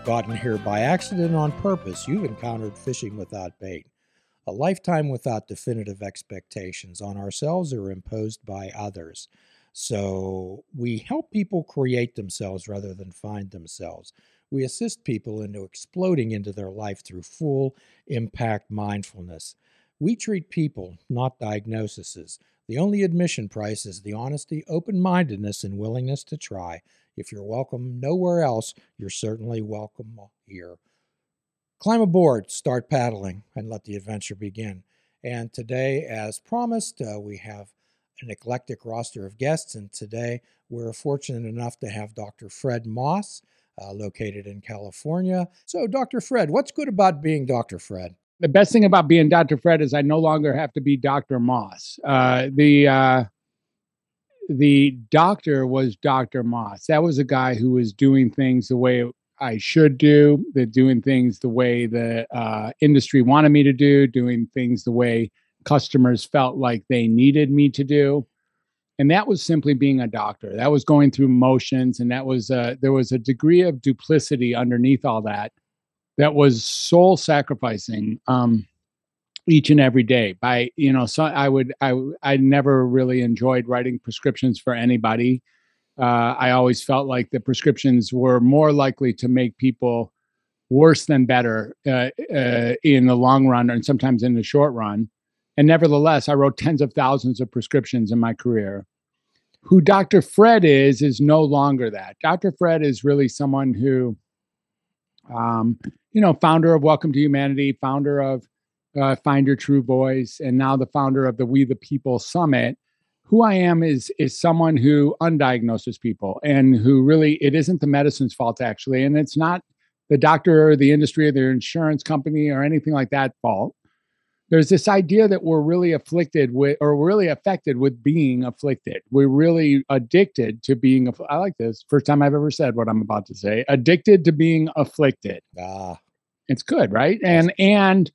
You've gotten here by accident on purpose, you've encountered fishing without bait. A lifetime without definitive expectations on ourselves or imposed by others. So we help people create themselves rather than find themselves. We assist people into exploding into their life through full impact mindfulness. We treat people, not diagnoses. The only admission price is the honesty, open mindedness, and willingness to try. If you're welcome nowhere else, you're certainly welcome here. Climb aboard, start paddling, and let the adventure begin. And today, as promised, uh, we have an eclectic roster of guests. And today, we're fortunate enough to have Dr. Fred Moss, uh, located in California. So, Dr. Fred, what's good about being Dr. Fred? The best thing about being Dr. Fred is I no longer have to be Dr. Moss. Uh, the uh, the doctor was Dr. Moss. That was a guy who was doing things the way I should do, the doing things the way the uh, industry wanted me to do, doing things the way customers felt like they needed me to do. And that was simply being a doctor. That was going through motions, and that was uh, there was a degree of duplicity underneath all that. That was soul sacrificing. Um, each and every day by you know so i would i i never really enjoyed writing prescriptions for anybody. Uh, i always felt like the prescriptions were more likely to make people worse than better uh, uh, in the long run and sometimes in the short run. And nevertheless i wrote tens of thousands of prescriptions in my career. Who dr fred is is no longer that. Dr fred is really someone who um, you know founder of welcome to humanity founder of uh, Find Your True Voice, and now the founder of the We the People Summit. Who I am is is someone who undiagnoses people and who really it isn't the medicine's fault actually, and it's not the doctor or the industry or their insurance company or anything like that fault. There's this idea that we're really afflicted with, or really affected with being afflicted. We're really addicted to being. I like this. First time I've ever said what I'm about to say. Addicted to being afflicted. Ah, it's good, right? And and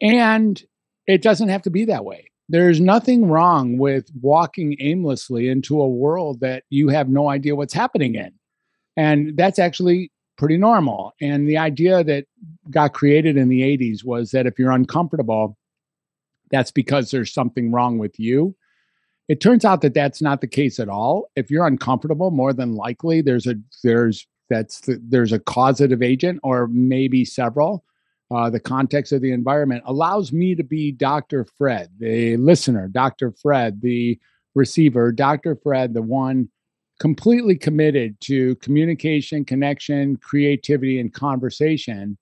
and it doesn't have to be that way. There's nothing wrong with walking aimlessly into a world that you have no idea what's happening in. And that's actually pretty normal. And the idea that got created in the 80s was that if you're uncomfortable, that's because there's something wrong with you. It turns out that that's not the case at all. If you're uncomfortable, more than likely there's a there's that's the, there's a causative agent or maybe several uh, the context of the environment allows me to be Dr. Fred, the listener, Dr. Fred, the receiver, Dr. Fred, the one completely committed to communication, connection, creativity, and conversation,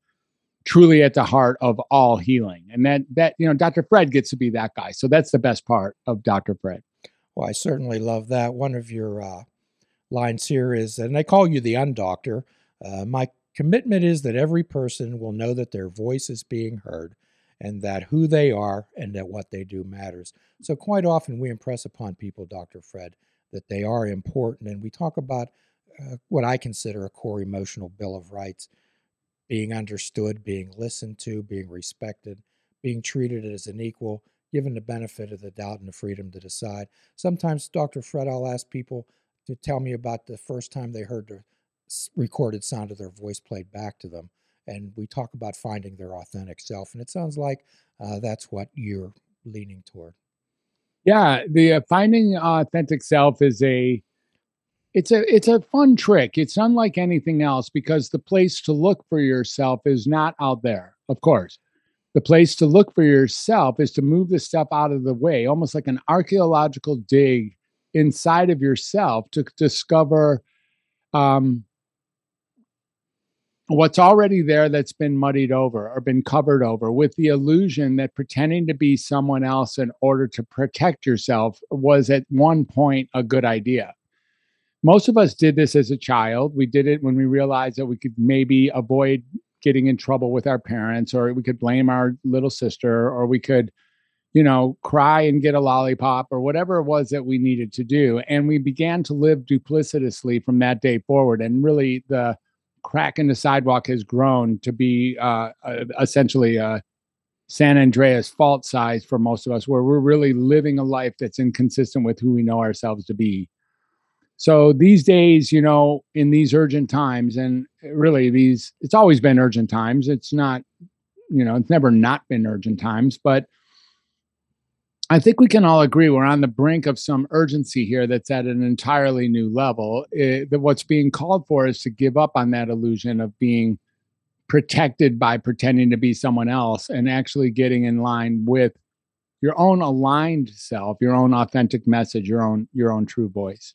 truly at the heart of all healing. And that that you know, Dr. Fred gets to be that guy. So that's the best part of Dr. Fred. Well, I certainly love that. One of your uh, lines here is, and they call you the undoctor. Uh, my Commitment is that every person will know that their voice is being heard and that who they are and that what they do matters. So, quite often, we impress upon people, Dr. Fred, that they are important. And we talk about uh, what I consider a core emotional bill of rights being understood, being listened to, being respected, being treated as an equal, given the benefit of the doubt and the freedom to decide. Sometimes, Dr. Fred, I'll ask people to tell me about the first time they heard the recorded sound of their voice played back to them. And we talk about finding their authentic self. And it sounds like uh, that's what you're leaning toward. Yeah, the uh, finding authentic self is a it's a it's a fun trick. It's unlike anything else because the place to look for yourself is not out there. Of course, the place to look for yourself is to move the stuff out of the way, almost like an archaeological dig inside of yourself to discover um, what's already there that's been muddied over or been covered over with the illusion that pretending to be someone else in order to protect yourself was at one point a good idea. Most of us did this as a child. We did it when we realized that we could maybe avoid getting in trouble with our parents, or we could blame our little sister, or we could, you know, cry and get a lollipop, or whatever it was that we needed to do. And we began to live duplicitously from that day forward. And really, the crack in the sidewalk has grown to be uh, uh, essentially a San Andreas fault size for most of us, where we're really living a life that's inconsistent with who we know ourselves to be. So these days, you know, in these urgent times, and really these, it's always been urgent times. It's not, you know, it's never not been urgent times, but I think we can all agree we're on the brink of some urgency here that's at an entirely new level. It, that what's being called for is to give up on that illusion of being protected by pretending to be someone else and actually getting in line with your own aligned self, your own authentic message, your own your own true voice.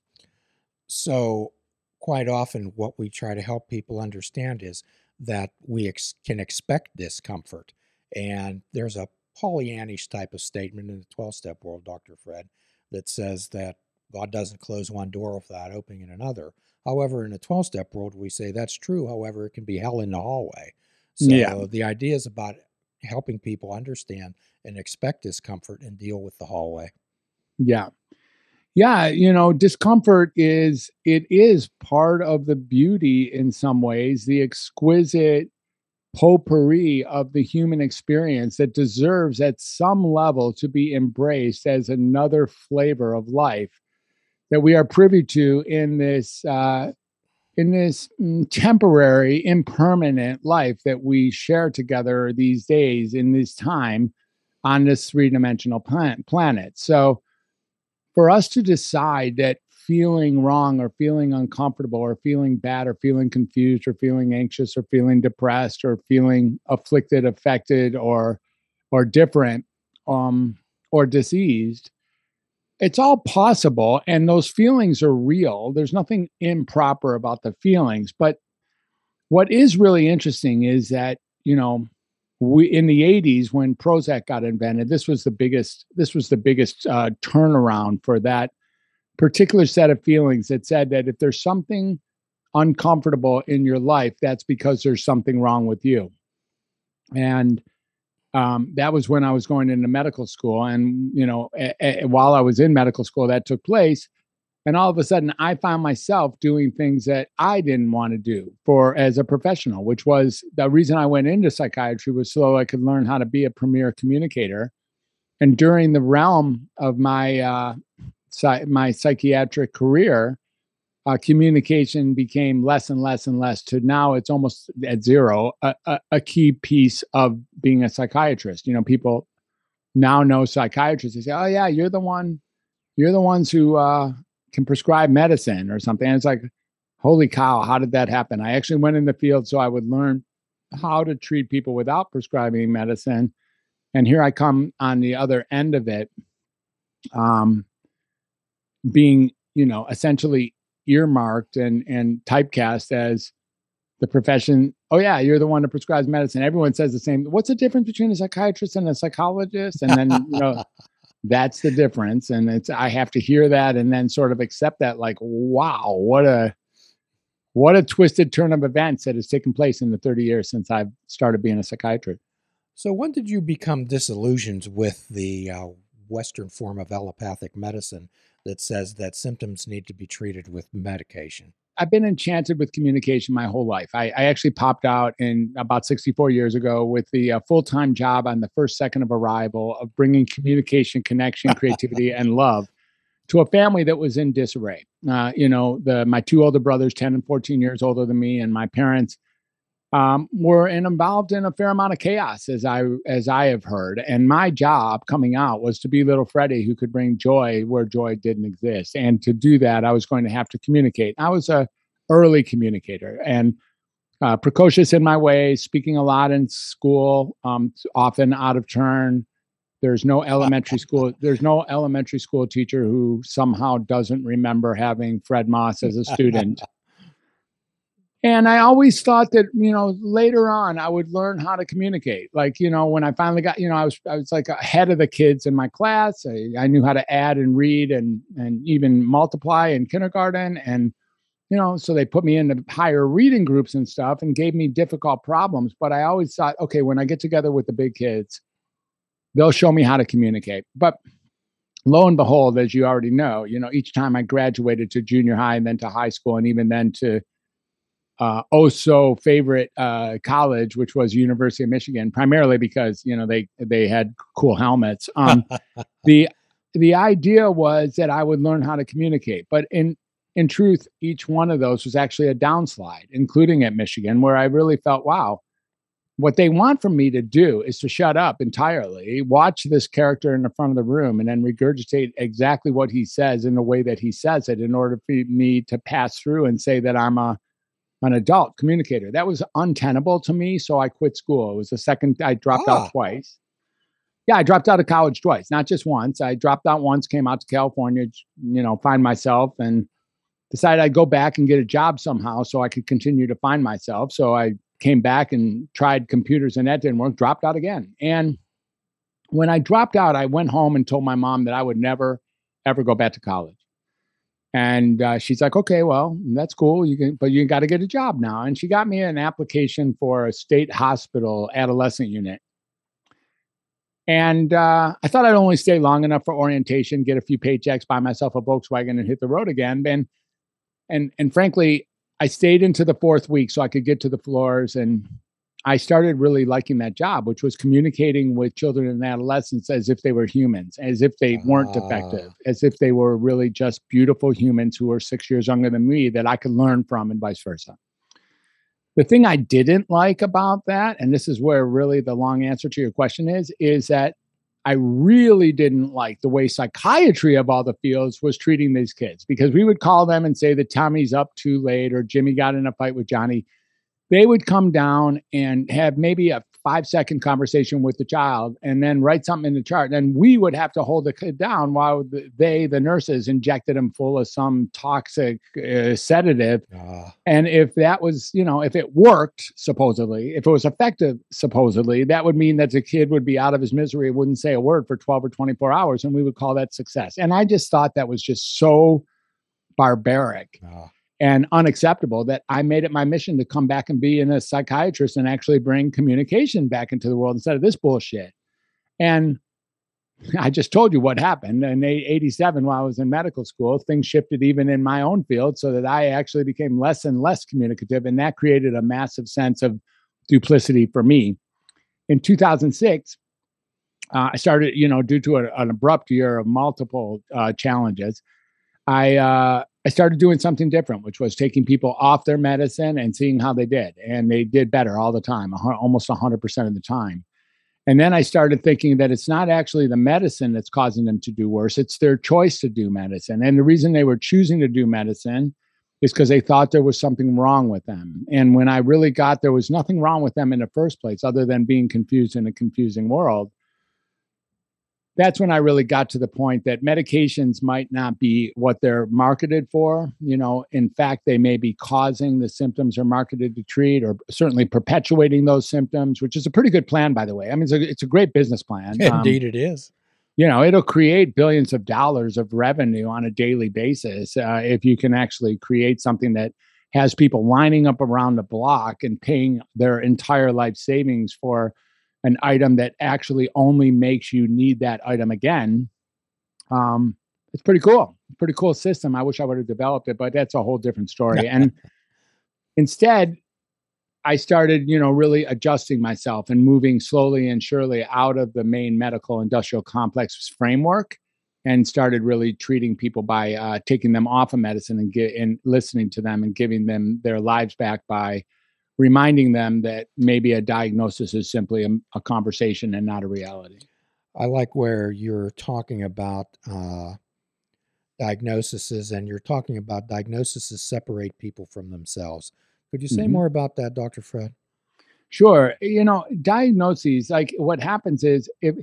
So, quite often, what we try to help people understand is that we ex- can expect discomfort, and there's a Pollyannish type of statement in the 12 step world, Dr. Fred, that says that God doesn't close one door without opening another. However, in the 12 step world, we say that's true. However, it can be hell in the hallway. So Yeah. the idea is about helping people understand and expect discomfort and deal with the hallway. Yeah. Yeah, you know, discomfort is it is part of the beauty in some ways, the exquisite potpourri of the human experience that deserves at some level to be embraced as another flavor of life that we are privy to in this uh, in this mm, temporary impermanent life that we share together these days in this time on this three-dimensional planet planet. So for us to decide that feeling wrong or feeling uncomfortable or feeling bad or feeling confused or feeling anxious or feeling depressed or feeling afflicted affected or or different um or diseased it's all possible and those feelings are real. There's nothing improper about the feelings but what is really interesting is that you know we in the 80s when prozac got invented this was the biggest this was the biggest uh, turnaround for that particular set of feelings that said that if there's something uncomfortable in your life that's because there's something wrong with you. And um, that was when i was going into medical school and you know a- a- while i was in medical school that took place and all of a sudden i found myself doing things that i didn't want to do for as a professional which was the reason i went into psychiatry was so i could learn how to be a premier communicator. And during the realm of my uh, psy- my psychiatric career uh, communication became less and less and less to now it's almost at zero a, a, a key piece of being a psychiatrist. You know people now know psychiatrists they say oh yeah you're the one you're the ones who uh, can prescribe medicine or something. And it's like holy cow how did that happen? I actually went in the field so i would learn how to treat people without prescribing medicine. And here i come on the other end of it um, being you know essentially earmarked and and typecast as the profession oh yeah you're the one that prescribes medicine. Everyone says the same what's the difference between a psychiatrist and a psychologist? And then you know that's the difference and it's i have to hear that and then sort of accept that like wow what a what a twisted turn of events that has taken place in the 30 years since i've started being a psychiatrist So, when did you become disillusioned with the uh, Western form of allopathic medicine that says that symptoms need to be treated with medication? I've been enchanted with communication my whole life. I, I actually popped out in about 64 years ago with the uh, full time job on the first second of arrival of bringing communication, connection, creativity, and love to a family that was in disarray. Uh, you know, the my two older brothers, 10 and 14 years older than me, and my parents um, were in, involved in a fair amount of chaos, as I as I have heard. And my job coming out was to be little Freddie, who could bring joy where joy didn't exist. And to do that, I was going to have to communicate. I was a early communicator and uh, precocious in my way, speaking a lot in school, um, often out of turn. There's no elementary school. There's no elementary school teacher who somehow doesn't remember having Fred Moss as a student. And I always thought that, you know, later on I would learn how to communicate. Like, you know, when I finally got, you know, I was I was like ahead of the kids in my class. I, I knew how to add and read and and even multiply in kindergarten. And, you know, so they put me into higher reading groups and stuff and gave me difficult problems. But I always thought, okay, when I get together with the big kids, they'll show me how to communicate. But lo and behold, as you already know, you know, each time I graduated to junior high and then to high school and even then to uh, oh so favorite uh, college, which was University of Michigan, primarily because you know they they had cool helmets. Um, the the idea was that I would learn how to communicate, but in in truth, each one of those was actually a downslide, including at Michigan, where I really felt, wow, what they want from me to do is to shut up entirely, watch this character in the front of the room, and then regurgitate exactly what he says in the way that he says it in order for me to pass through and say that I'm a an adult communicator. That was untenable to me, so I quit school. It was the second I dropped ah. out twice. Yeah, I dropped out of college twice, not just once. I dropped out once, came out to California, you know, find myself and decided I'd go back and get a job somehow so I could continue to find myself. So I came back and tried computers and that didn't work, dropped out again. And when I dropped out, I went home and told my mom that I would never, ever go back to college. And uh, she's like, okay, well, that's cool. You can, but you got to get a job now. And she got me an application for a state hospital adolescent unit. And uh, I thought I'd only stay long enough for orientation, get a few paychecks, buy myself a Volkswagen, and hit the road again. And and and frankly, I stayed into the fourth week so I could get to the floors and I started really liking that job, which was communicating with children and adolescents as if they were humans, as if they weren't defective, ah. as if they were really just beautiful humans who were six years younger than me that I could learn from and vice versa. The thing I didn't like about that, and this is where really the long answer to your question is, is that I really didn't like the way psychiatry of all the fields was treating these kids because we would call them and say that Tommy's up too late or Jimmy got in a fight with Johnny. They would come down and have maybe a five second conversation with the child and then write something in the chart. And we would have to hold the kid down while they, the nurses, injected him full of some toxic uh, sedative. Uh. And if that was, you know, if it worked, supposedly, if it was effective, supposedly, that would mean that the kid would be out of his misery, wouldn't say a word for 12 or 24 hours. And we would call that success. And I just thought that was just so barbaric. Uh and unacceptable that I made it my mission to come back and be in a psychiatrist and actually bring communication back into the world instead of this bullshit. And I just told you what happened. In 87, while I was in medical school, things shifted even in my own field so that I actually became less and less communicative. And that created a massive sense of duplicity for me. In 2006, uh, I started, you know, due to a, an abrupt year of multiple uh, challenges, I uh, I started doing something different, which was taking people off their medicine and seeing how they did. And they did better all the time, almost 100% of the time. And then I started thinking that it's not actually the medicine that's causing them to do worse, it's their choice to do medicine. And the reason they were choosing to do medicine is because they thought there was something wrong with them. And when I really got there was nothing wrong with them in the first place, other than being confused in a confusing world, that's when I really got to the point that medications might not be what they're marketed for. You know, in fact, they may be causing the symptoms are marketed to treat, or certainly perpetuating those symptoms, which is a pretty good plan, by the way. I mean, it's a, it's a great business plan. Indeed, um, it is. You know, it'll create billions of dollars of revenue on a daily basis uh, if you can actually create something that has people lining up around the block and paying their entire life savings for an item that actually only makes you need that item again um, it's pretty cool. Pretty cool system. I wish i would have developed it but that's a whole different story. And instead i started you know really adjusting myself and moving slowly and surely out of the main medical industrial complex framework and started really treating people by uh, taking them off of medicine and get and listening to them and giving them their lives back by reminding them that maybe a diagnosis is simply a, a conversation and not a reality. I like where you're talking about uh, diagnoses and you're talking about diagnoses separate people from themselves. Could you say mm-hmm. more about that, Dr. Fred? Sure. You know, diagnoses, like what happens is if,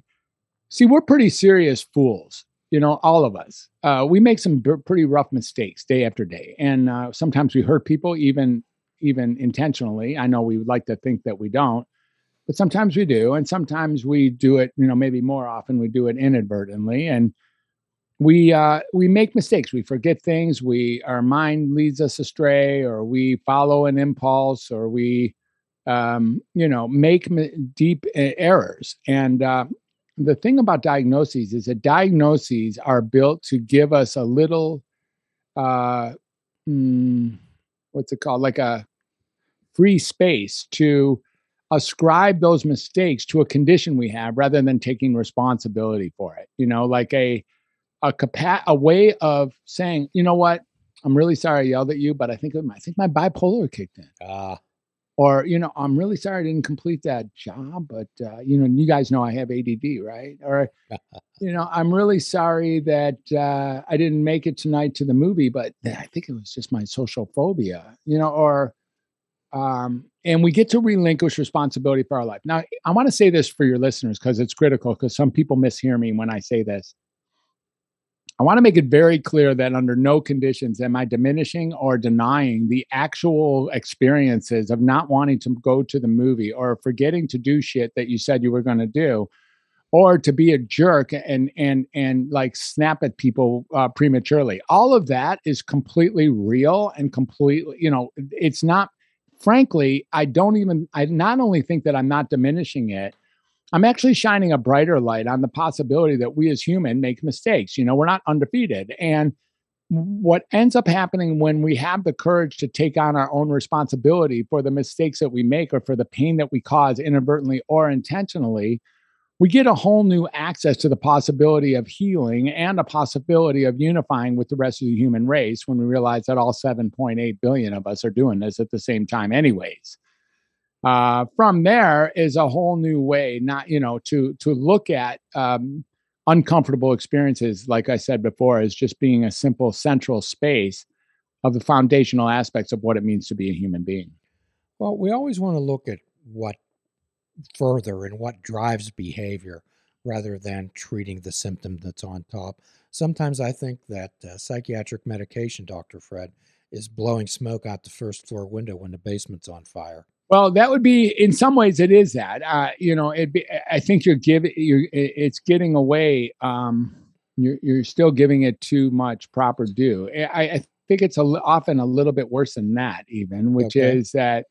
see, we're pretty serious fools, you know, all of us. Uh, we make some b- pretty rough mistakes day after day. And uh, sometimes we hurt people even even intentionally. I know we would like to think that we don't, but sometimes we do. And sometimes we do it, you know, maybe more often we do it inadvertently. And we uh, we make mistakes. We forget things. We our mind leads us astray, or we follow an impulse, or we um, you know make deep errors. And uh, the thing about diagnoses is that diagnoses are built to give us a little uh, mm, what's it called like a free space to ascribe those mistakes to a condition we have rather than taking responsibility for it you know like a a capa- a way of saying you know what I'm really sorry I yelled at you, but I think I think my bipolar kicked in. Ah, Or, you know, I'm really sorry I didn't complete that job, but uh, you know, you guys know I have ADD, right? Or, you know, I'm really sorry that uh, I didn't make it tonight to the movie, but I think it was just my social phobia, you know, or um, and we get to relinquish responsibility for our life. Now, I want to say this for your listeners because it's critical because some people mishear me when I say this. I want to make it very clear that under no conditions am I diminishing or denying the actual experiences of not wanting to go to the movie or forgetting to do shit that you said you were going to do or to be a jerk and and and like snap at people uh, prematurely. All of that is completely real and completely you know it's not frankly i don't even i not only think that i'm not diminishing it I'm actually shining a brighter light on the possibility that we as human make mistakes. You know, we're not undefeated. And what ends up happening when we have the courage to take on our own responsibility for the mistakes that we make or for the pain that we cause inadvertently or intentionally, we get a whole new access to the possibility of healing and a possibility of unifying with the rest of the human race when we realize that all 7.8 billion of us are doing this at the same time, anyways uh, from there is a whole new way not you know to to look at um, uncomfortable experiences like i said before is just being a simple central space of the foundational aspects of what it means to be a human being well, we always want to look at what further and what drives behavior rather than treating the symptom that's on top. Sometimes I think that uh, psychiatric medication, Dr. Fred, is blowing smoke out the first floor window when the basement's on fire. Well, that would be in some ways it is that. Uh, you know, it I think you're giving you're it's getting away. Um, you're you're still giving it too much proper due. I, I think it's a, often a little bit worse than that, even, which Okay. is that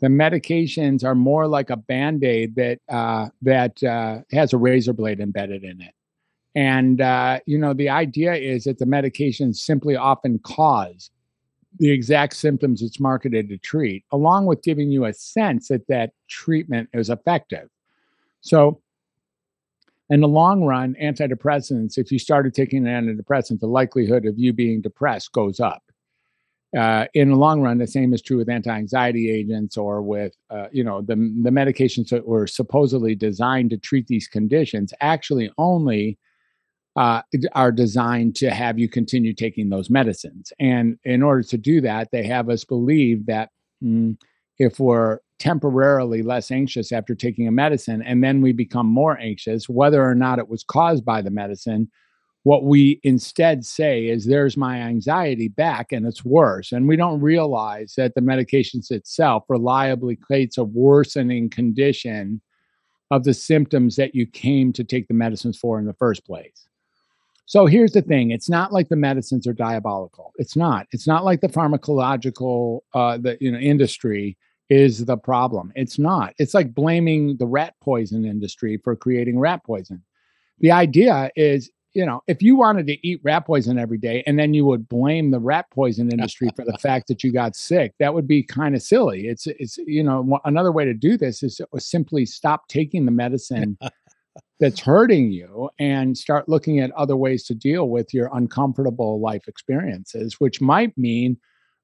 the medications are more like a band aid that uh, that uh, has a razor blade embedded in it. And uh, you know, the idea is that the medications simply often cause the exact symptoms it's marketed to treat, along with giving you a sense that that treatment is effective. So, in the long run, antidepressants, if you started taking an antidepressant, the likelihood of you being depressed goes up. Uh, in the long run, the same is true with anti-anxiety agents or with, uh, you know, the the medications that were supposedly designed to treat these conditions actually only uh, are designed to have you continue taking those medicines. And in order to do that, they have us believe that mm, if we're temporarily less anxious after taking a medicine and then we become more anxious, whether or not it was caused by the medicine, what we instead say is, There's my anxiety back and it's worse. And we don't realize that the medications itself reliably creates a worsening condition of the symptoms that you came to take the medicines for in the first place. So here's the thing: it's not like the medicines are diabolical. It's not. It's not like the pharmacological, uh, the you know industry is the problem. It's not. It's like blaming the rat poison industry for creating rat poison. The idea is, you know, if you wanted to eat rat poison every day and then you would blame the rat poison industry for the fact that you got sick, that would be kind of silly. It's it's you know another way to do this is simply stop taking the medicine that's hurting you and start looking at other ways to deal with your uncomfortable life experiences, which might mean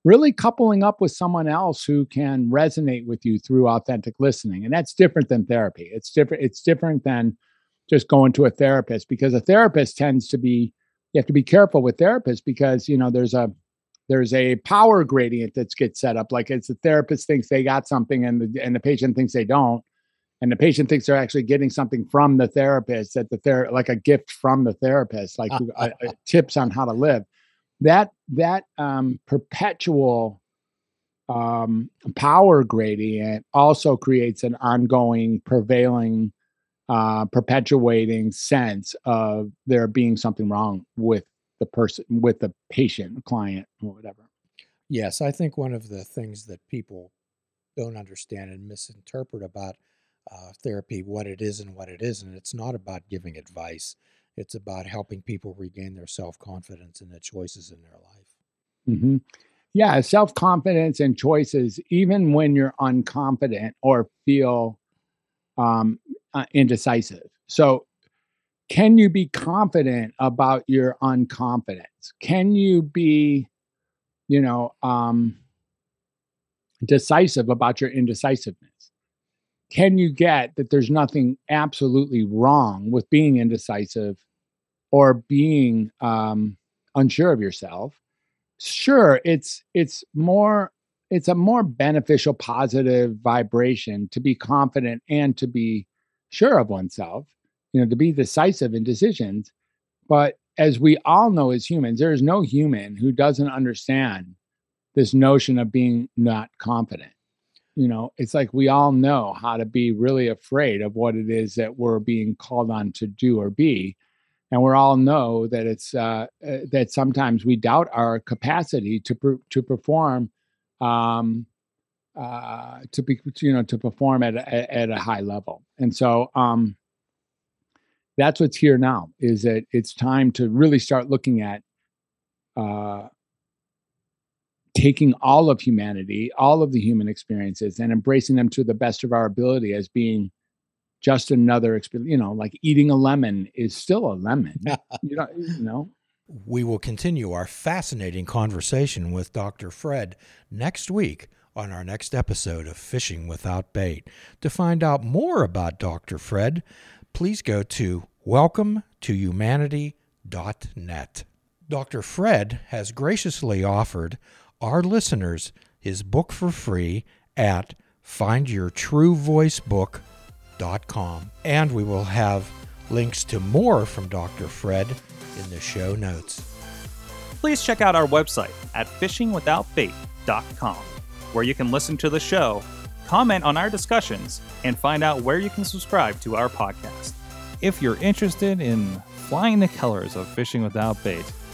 really coupling up with someone else who can resonate with you through authentic listening. And that's different than therapy. It's different, it's different than just going to a therapist because a therapist tends to be you have to be careful with therapists because you know there's a there's a power gradient that gets set up like it's the therapist thinks they got something and the and the patient thinks they don't and the patient thinks they're actually getting something from the therapist that the ther- like a gift from the therapist like uh, uh, tips on how to live. That that um, perpetual um, power gradient also creates an ongoing prevailing uh, perpetuating sense of there being something wrong with the person with the patient client or whatever. Yes, I think one of the things that people don't understand and misinterpret about uh, therapy, what it is and what it isn't, it's not about giving advice. It's about helping people regain their self confidence and the choices in their life. hmm Yeah, self confidence and choices, even when you're unconfident or feel um, uh, indecisive. So, can you be confident about your unconfidence? Can you be you know, um, decisive about your indecisiveness? Can you get that there's nothing absolutely wrong with being indecisive or being um, unsure of yourself? Sure, it's it's more it's a more beneficial positive vibration to be confident and to be sure of oneself you know to be decisive in decisions but as we all know as humans there is no human who doesn't understand this notion of being not confident you know it's like we all know how to be really afraid of what it is that we're being called on to do or be and we all know that it's uh, uh, that sometimes we doubt our capacity to to perform um, uh, to be you know to perform at a, at a high level. And so um, that's what's here now is that it's time to really start looking at uh, taking all of humanity, all of the human experiences, and embracing them to the best of our ability as being just another experience. You know, like eating a lemon is still a lemon. you know, you know we will continue our fascinating conversation with Dr. Fred next week on our next episode of Fishing Without Bait. To find out more about Dr. Fred, please go to welcometohumanity.net. Dr. Fred has graciously offered our listeners his book for free at findyourtruevoicebook.com. And we will have links to more from Dr. Fred in the show notes. Please check out our website at fishingwithoutbait.com, where you can listen to the show, comment on our discussions, and find out where you can subscribe to our podcast. If you're interested in flying the colors of Fishing Without Bait,